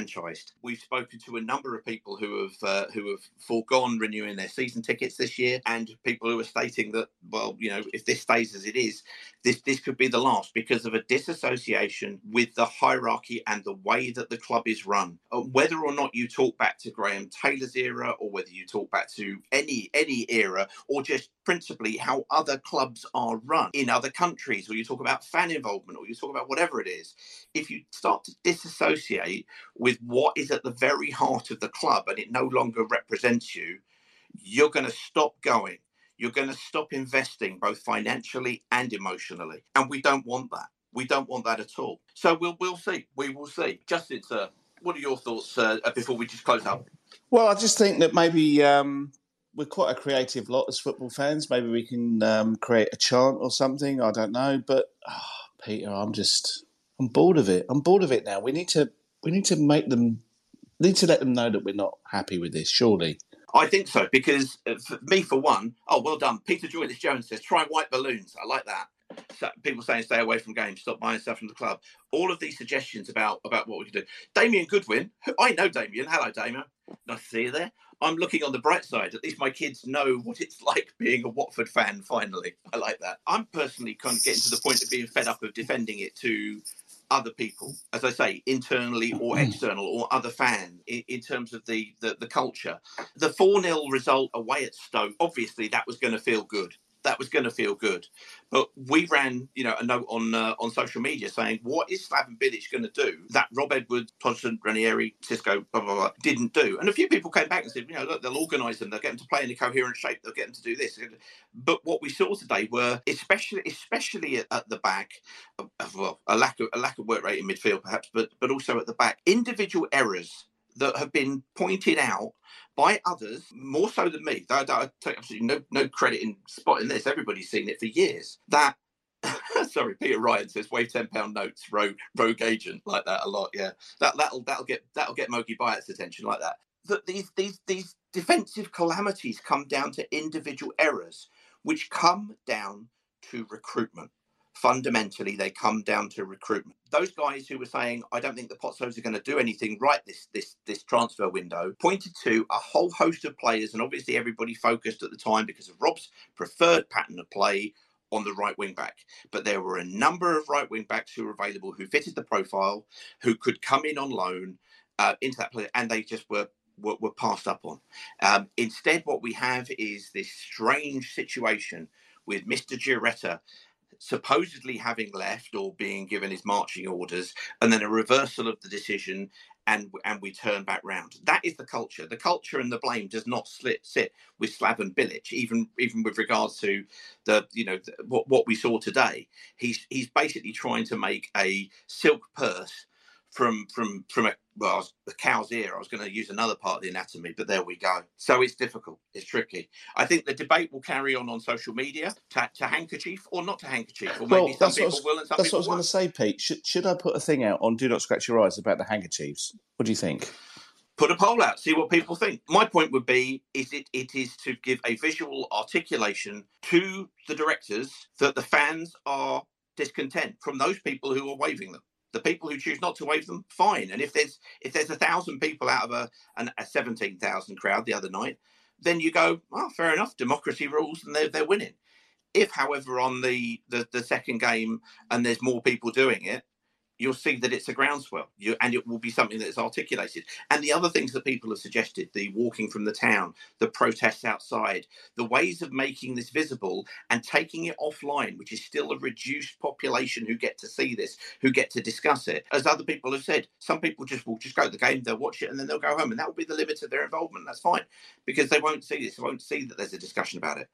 We've spoken to a number of people who have uh, who have foregone renewing their season tickets this year, and people who are stating that well, you know, if this stays as it is, this this could be the last because of a disassociation with the hierarchy and the way that the club is run. Uh, whether or not you talk back to Graham Taylor's era, or whether you talk back to any any era, or just principally how other clubs are run in other countries, or you talk about fan involvement, or you talk about whatever it is, if you start to disassociate with what is at the very heart of the club and it no longer represents you, you're going to stop going. You're going to stop investing both financially and emotionally. And we don't want that. We don't want that at all. So we'll we'll see. We will see. Justin, sir, what are your thoughts uh, before we just close up? Well, I just think that maybe um, we're quite a creative lot as football fans. Maybe we can um, create a chant or something. I don't know, but ah, Peter, I'm just I'm bored of it. I'm bored of it now. We need to we need to make them need to let them know that we're not happy with this. Surely. I think so because uh, for me, for one, oh, well done. Peter Joyce Jones says, try white balloons. I like that. So people saying stay away from games, stop buying stuff from the club. All of these suggestions about about what we can do. Damien Goodwin, I know Damien. Hello, Damien. Nice to see you there. I'm looking on the bright side. At least my kids know what it's like being a Watford fan. Finally, I like that. I'm personally kind of getting to the point of being fed up of defending it to other people, as I say, internally or mm. external or other fans, in, in terms of the, the the culture. The four 0 result away at Stoke, obviously that was going to feel good. That was going to feel good. But we ran, you know, a note on uh, on social media saying, what is Slaven Bilic going to do that Rob Edwards, Protestant, Ranieri, Xisco, blah, blah, blah, didn't do? And a few people came back and said, you know, look, they'll organise them, they'll get them to play in a coherent shape, they'll get them to do this. But what we saw today were, especially especially at, at the back, uh, well, a lack of a lack of work rate in midfield perhaps, but but also at the back, individual errors that have been pointed out by others more so than me. I, I take absolutely no no credit in spotting this. Everybody's seen it for years. That sorry, Peter Ryan says wave ten pound notes, rogue rogue agent like that a lot. Yeah, that that'll that'll get that'll get Mogi Bayat's attention like that. That these these these defensive calamities come down to individual errors, which come down to recruitment fundamentally they come down to recruitment. Those guys who were saying, I don't think the Pozzos are going to do anything right this this this transfer window, pointed to a whole host of players, and obviously everybody focused at the time because of Rob's preferred pattern of play on the right wing back. But there were a number of right wing backs who were available who fitted the profile, who could come in on loan uh, into that player, and they just were were, were passed up on. Um, instead, what we have is this strange situation with Mr. Giaretta supposedly having left or being given his marching orders, and then a reversal of the decision, and and we turn back round. That is the culture. The culture and the blame does not sit sit with Slaven Bilic, even even with regards to the you know the, what what we saw today. He's he's basically trying to make a silk purse from from from a well a cow's ear. I was going to use another part of the anatomy, but there we go. So it's difficult. It's tricky. I think the debate will carry on on social media to, to handkerchief or not to handkerchief, or well, maybe some that's what I people was, will and some that's what I was going to say, Pete. Should, should I put a thing out on Do Not Scratch Your Eyes about the handkerchiefs? What do you think? put a poll out, see what people think. My point would be is it it is to give a visual articulation to the directors that the fans are discontent from those people who are waving them. The people who choose not to wave them, fine. And if there's if there's a thousand people out of a an, a seventeen thousand crowd the other night, then you go, well, fair enough, democracy rules, and they're they're winning. If, however, on the, the the second game and there's more people doing it, you'll see that it's a groundswell you, and it will be something that is articulated. And the other things that people have suggested the walking from the town, the protests outside, the ways of making this visible and taking it offline, which is still a reduced population who get to see this, who get to discuss it. As other people have said, some people just will just go to the game, they'll watch it, and then they'll go home. And that will be the limit of their involvement. That's fine because they won't see this, they won't see that there's a discussion about it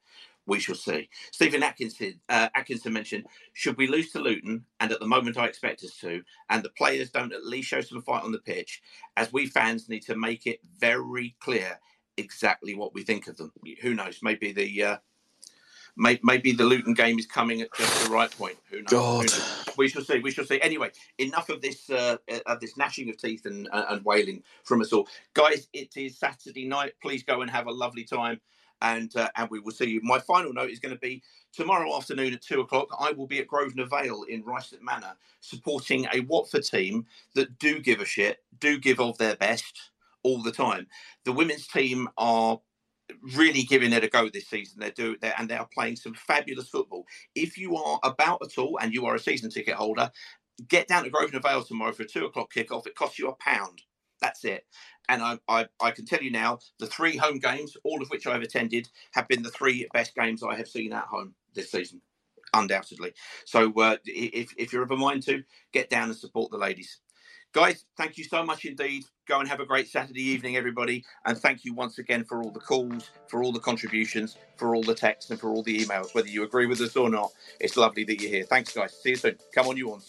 we shall see. Stephen Atkinson, uh, Atkinson mentioned, should we lose to Luton, and at the moment I expect us to, and the players don't at least show some fight on the pitch, as we fans need to make it very clear exactly what we think of them. Who knows? Maybe the uh, may, maybe the Luton game is coming at just the right point. Who knows? Who God. knows? We shall see. We shall see. Anyway, enough of this uh, of this gnashing of teeth and, uh, and wailing from us all, guys. It is Saturday night. Please go and have a lovely time and uh, and we will see you. My final note is going to be tomorrow afternoon at two o'clock. I will be at Grosvenor Vale in Ruislip Manor, supporting a Watford team that do give a shit, do give of their best all the time. The women's team are really giving it a go this season. They're doing they and they are playing some fabulous football. If you are about at all and you are a season ticket holder, get down to Grosvenor Vale tomorrow for a two o'clock kickoff. It costs you a pound. That's it. And I, I, I can tell you now, the three home games, all of which I've attended, have been the three best games I have seen at home this season, undoubtedly. So uh, if, if you're of a mind to, get down and support the ladies. Guys, thank you so much indeed. Go and have a great Saturday evening, everybody. And thank you once again for all the calls, for all the contributions, for all the texts, and for all the emails. Whether you agree with us or not, it's lovely that you're here. Thanks, guys. See you soon. Come on, you ones.